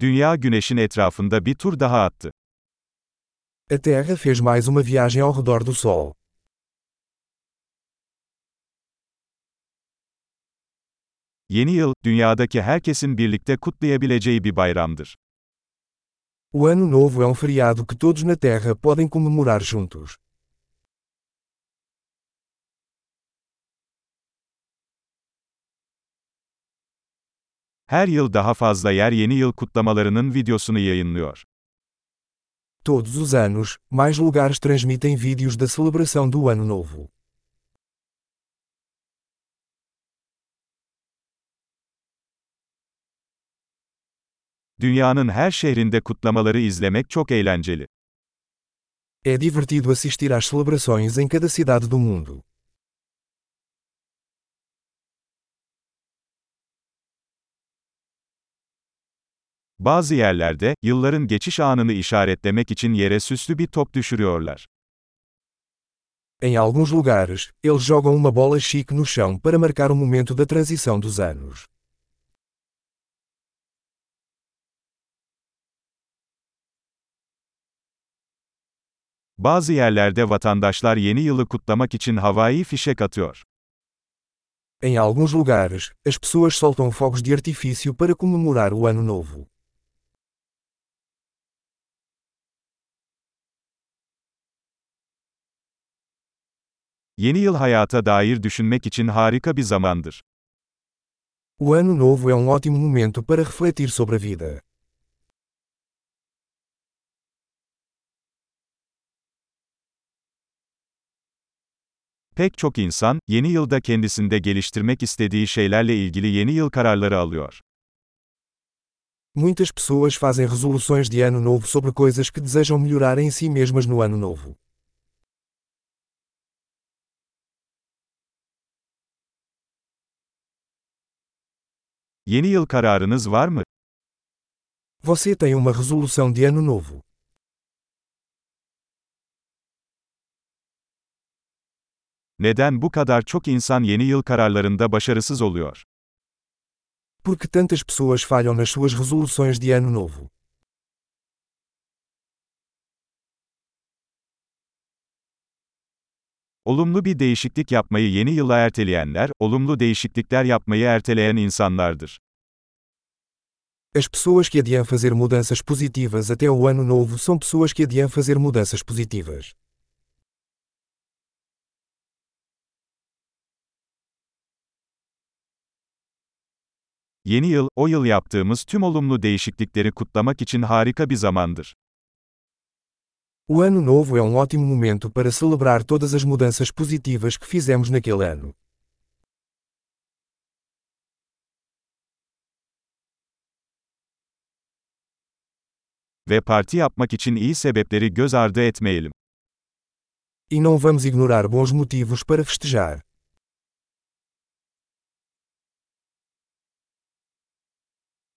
Dünya güneşin etrafında bir tur daha attı. A Terra fez mais uma viagem ao redor do Sol. Yeni yıl, dünyadaki herkesin birlikte kutlayabileceği bir bayramdır. O Ano Novo é um feriado que todos na Terra podem comemorar juntos. Her yıl daha fazla yer yeni yıl kutlamalarının videosunu yayınlıyor. Todos os anos, mais lugares transmitem vídeos da celebração do Ano Novo. Dünyanın her şehrinde kutlamaları izlemek çok eğlenceli. É divertido assistir às celebrações em cada cidade do mundo. Bazı yerlerde, yılların geçiş anını işaretlemek için yere süslü bir top düşürüyorlar. Em alguns lugares, eles jogam uma bola chique no chão para marcar o momento da transição dos anos. Bazı yerlerde vatandaşlar yeni yılı kutlamak için havai fişek atıyor. Em alguns lugares, as pessoas soltam fogos de artifício para comemorar o Ano Novo. Yeni yıl hayata dair düşünmek için harika bir zamandır. O Ano Novo é um ótimo momento para refletir sobre a vida. Pek çok insan, yeni yılda kendisinde geliştirmek istediği şeylerle ilgili yeni yıl kararları alıyor. Muitas pessoas fazem resoluções de Ano Novo sobre coisas que desejam melhorar em si mesmas no Ano Novo. Yeni yıl kararınız var mı? Você tem uma resolução de Ano Novo. Neden bu kadar çok insan yeni yıl kararlarında başarısız oluyor? Por que tantas pessoas falham nas suas resoluções de Ano Novo? Olumlu bir değişiklik yapmayı yeni yıla erteleyenler, olumlu değişiklikler yapmayı erteleyen insanlardır. As pessoas que adiam fazer mudanças positivas até o Ano Novo são pessoas que adiam fazer mudanças positivas. Yeni yıl, o yıl yaptığımız tüm olumlu değişiklikleri kutlamak için harika bir zamandır. O Ano Novo é um ótimo momento para celebrar todas as mudanças positivas que fizemos naquele ano. Ve parti yapmak için iyi sebepleri göz ardı etmeyelim. E não vamos ignorar bons motivos para festejar.